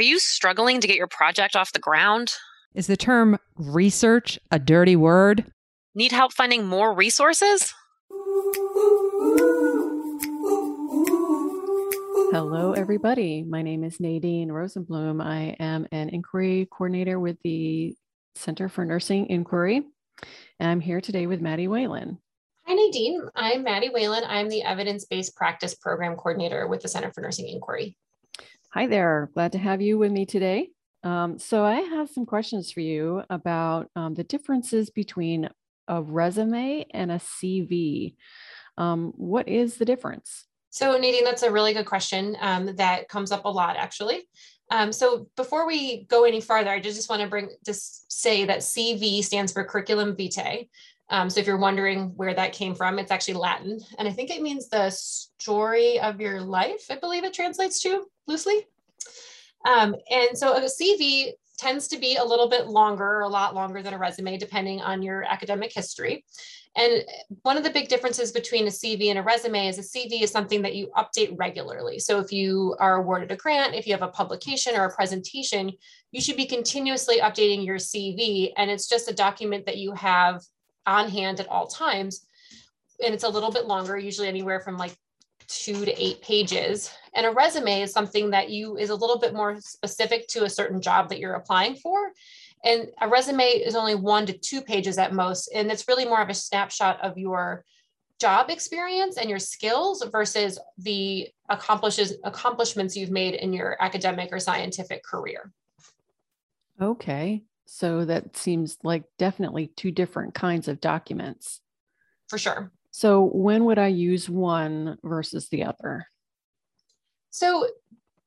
Are you struggling to get your project off the ground? Is the term research a dirty word? Need help finding more resources? Hello, everybody. My name is Nadine Rosenblum. I am an inquiry coordinator with the Center for Nursing Inquiry, and I'm here today with Maddie Whalen. Hi, Nadine. I'm Maddie Whalen. I'm the Evidence Based Practice Program Coordinator with the Center for Nursing Inquiry. Hi there. Glad to have you with me today. Um, so, I have some questions for you about um, the differences between a resume and a CV. Um, what is the difference? So, Nadine, that's a really good question um, that comes up a lot, actually. Um, so, before we go any farther, I just want to bring just say that CV stands for Curriculum Vitae. Um, so, if you're wondering where that came from, it's actually Latin, and I think it means the story of your life. I believe it translates to loosely. Um, and so, a CV tends to be a little bit longer, or a lot longer than a resume, depending on your academic history. And one of the big differences between a CV and a resume is a CV is something that you update regularly. So if you are awarded a grant, if you have a publication or a presentation, you should be continuously updating your CV. And it's just a document that you have on hand at all times. And it's a little bit longer, usually anywhere from like two to eight pages. And a resume is something that you is a little bit more specific to a certain job that you're applying for. And a resume is only one to two pages at most. And it's really more of a snapshot of your job experience and your skills versus the accomplishes accomplishments you've made in your academic or scientific career. Okay. So that seems like definitely two different kinds of documents. For sure. So when would I use one versus the other? So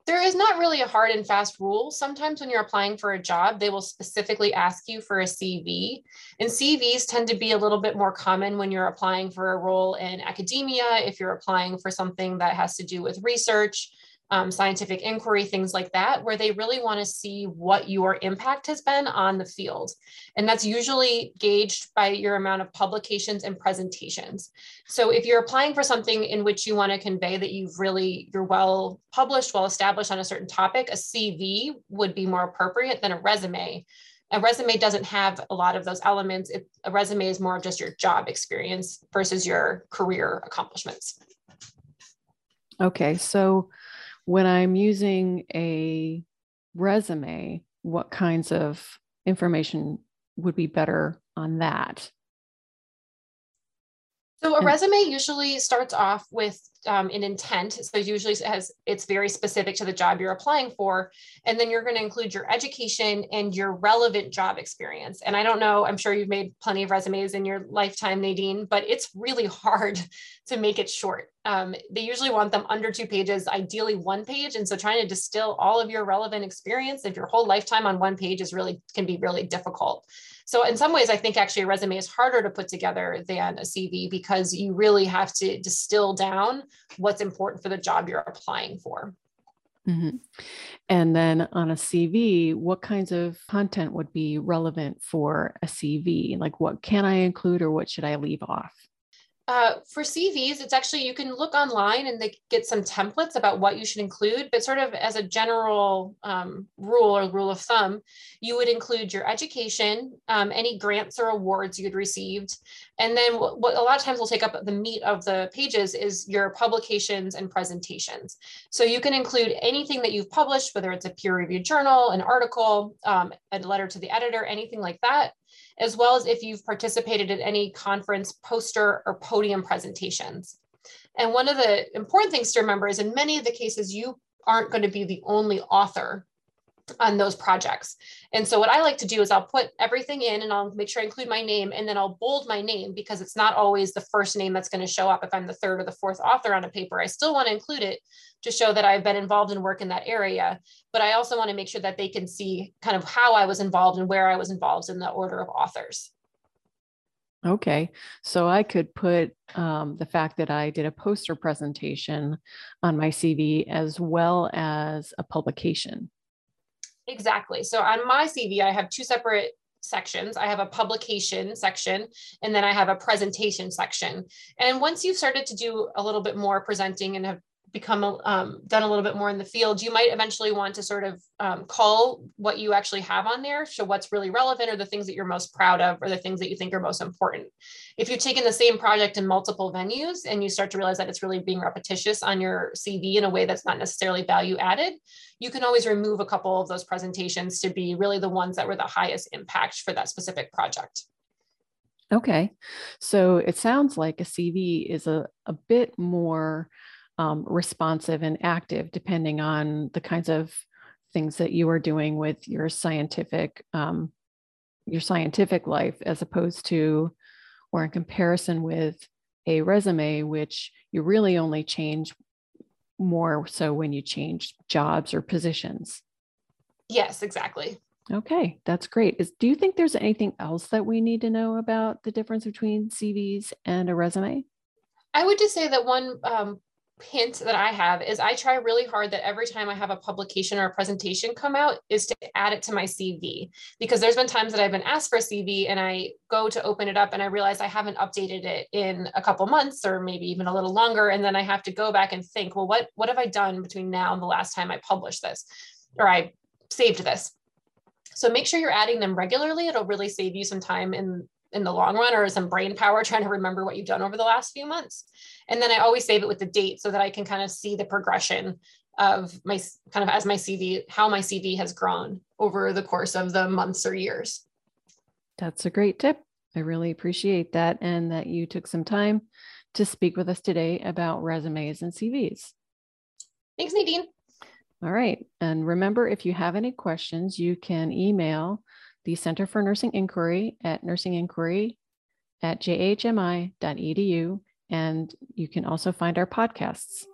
there is not really a hard and fast rule. Sometimes when you're applying for a job, they will specifically ask you for a CV. And CVs tend to be a little bit more common when you're applying for a role in academia, if you're applying for something that has to do with research, um, scientific inquiry, things like that, where they really want to see what your impact has been on the field. And that's usually gauged by your amount of publications and presentations. So if you're applying for something in which you want to convey that you've really, you're well published, well established on a certain topic, a CV would be more appropriate than a resume. A resume doesn't have a lot of those elements. It, a resume is more of just your job experience versus your career accomplishments. Okay, so when I'm using a resume, what kinds of information would be better on that? So a resume usually starts off with um, an intent. So usually it has it's very specific to the job you're applying for, and then you're going to include your education and your relevant job experience. And I don't know, I'm sure you've made plenty of resumes in your lifetime, Nadine, but it's really hard to make it short. Um, they usually want them under two pages, ideally one page. And so trying to distill all of your relevant experience of your whole lifetime on one page is really can be really difficult. So in some ways, I think actually a resume is harder to put together than a CV because you really have to distill down what's important for the job you're applying for. Mm-hmm. And then on a CV, what kinds of content would be relevant for a CV? Like what can I include or what should I leave off? Uh, for CVs, it's actually you can look online and they get some templates about what you should include, but sort of as a general um, rule or rule of thumb, you would include your education, um, any grants or awards you'd received, and then what, what, a lot of times will take up the meat of the pages is your publications and presentations. So you can include anything that you've published, whether it's a peer-reviewed journal, an article, um, a letter to the editor, anything like that as well as if you've participated in any conference poster or podium presentations. And one of the important things to remember is in many of the cases, you aren't going to be the only author on those projects. And so what I like to do is I'll put everything in and I'll make sure I include my name and then I'll bold my name because it's not always the first name that's going to show up if I'm the third or the fourth author on a paper. I still want to include it to show that I've been involved in work in that area, but I also want to make sure that they can see kind of how I was involved and where I was involved in the order of authors. Okay, so I could put um, the fact that I did a poster presentation on my CV as well as a publication. Exactly. So on my CV, I have two separate sections. I have a publication section and then I have a presentation section. And once you've started to do a little bit more presenting and have become um, done a little bit more in the field, you might eventually want to sort of um, call what you actually have on there. So what's really relevant or the things that you're most proud of or the things that you think are most important. If you've taken the same project in multiple venues and you start to realize that it's really being repetitious on your CV in a way that's not necessarily value added, you can always remove a couple of those presentations to be really the ones that were the highest impact for that specific project. Okay. So it sounds like a CV is a, a bit more um, responsive and active depending on the kinds of things that you are doing with your scientific um, your scientific life as opposed to or in comparison with a resume which you really only change more so when you change jobs or positions. Yes exactly. Okay that's great. Is do you think there's anything else that we need to know about the difference between cvs and a resume? I would just say that one um, hint that I have is I try really hard that every time I have a publication or a presentation come out is to add it to my CV because there's been times that I've been asked for a CV and I go to open it up and I realize I haven't updated it in a couple months or maybe even a little longer. And then I have to go back and think well what what have I done between now and the last time I published this or I saved this? So make sure you're adding them regularly. It'll really save you some time in in the long run or some brain power trying to remember what you've done over the last few months. And then I always save it with the date so that I can kind of see the progression of my kind of as my CV, how my CV has grown over the course of the months or years. That's a great tip. I really appreciate that and that you took some time to speak with us today about resumes and CVs. Thanks, Nadine. All right. And remember, if you have any questions, you can email the Center for Nursing Inquiry at nursinginquiry at jhmi.edu. And you can also find our podcasts.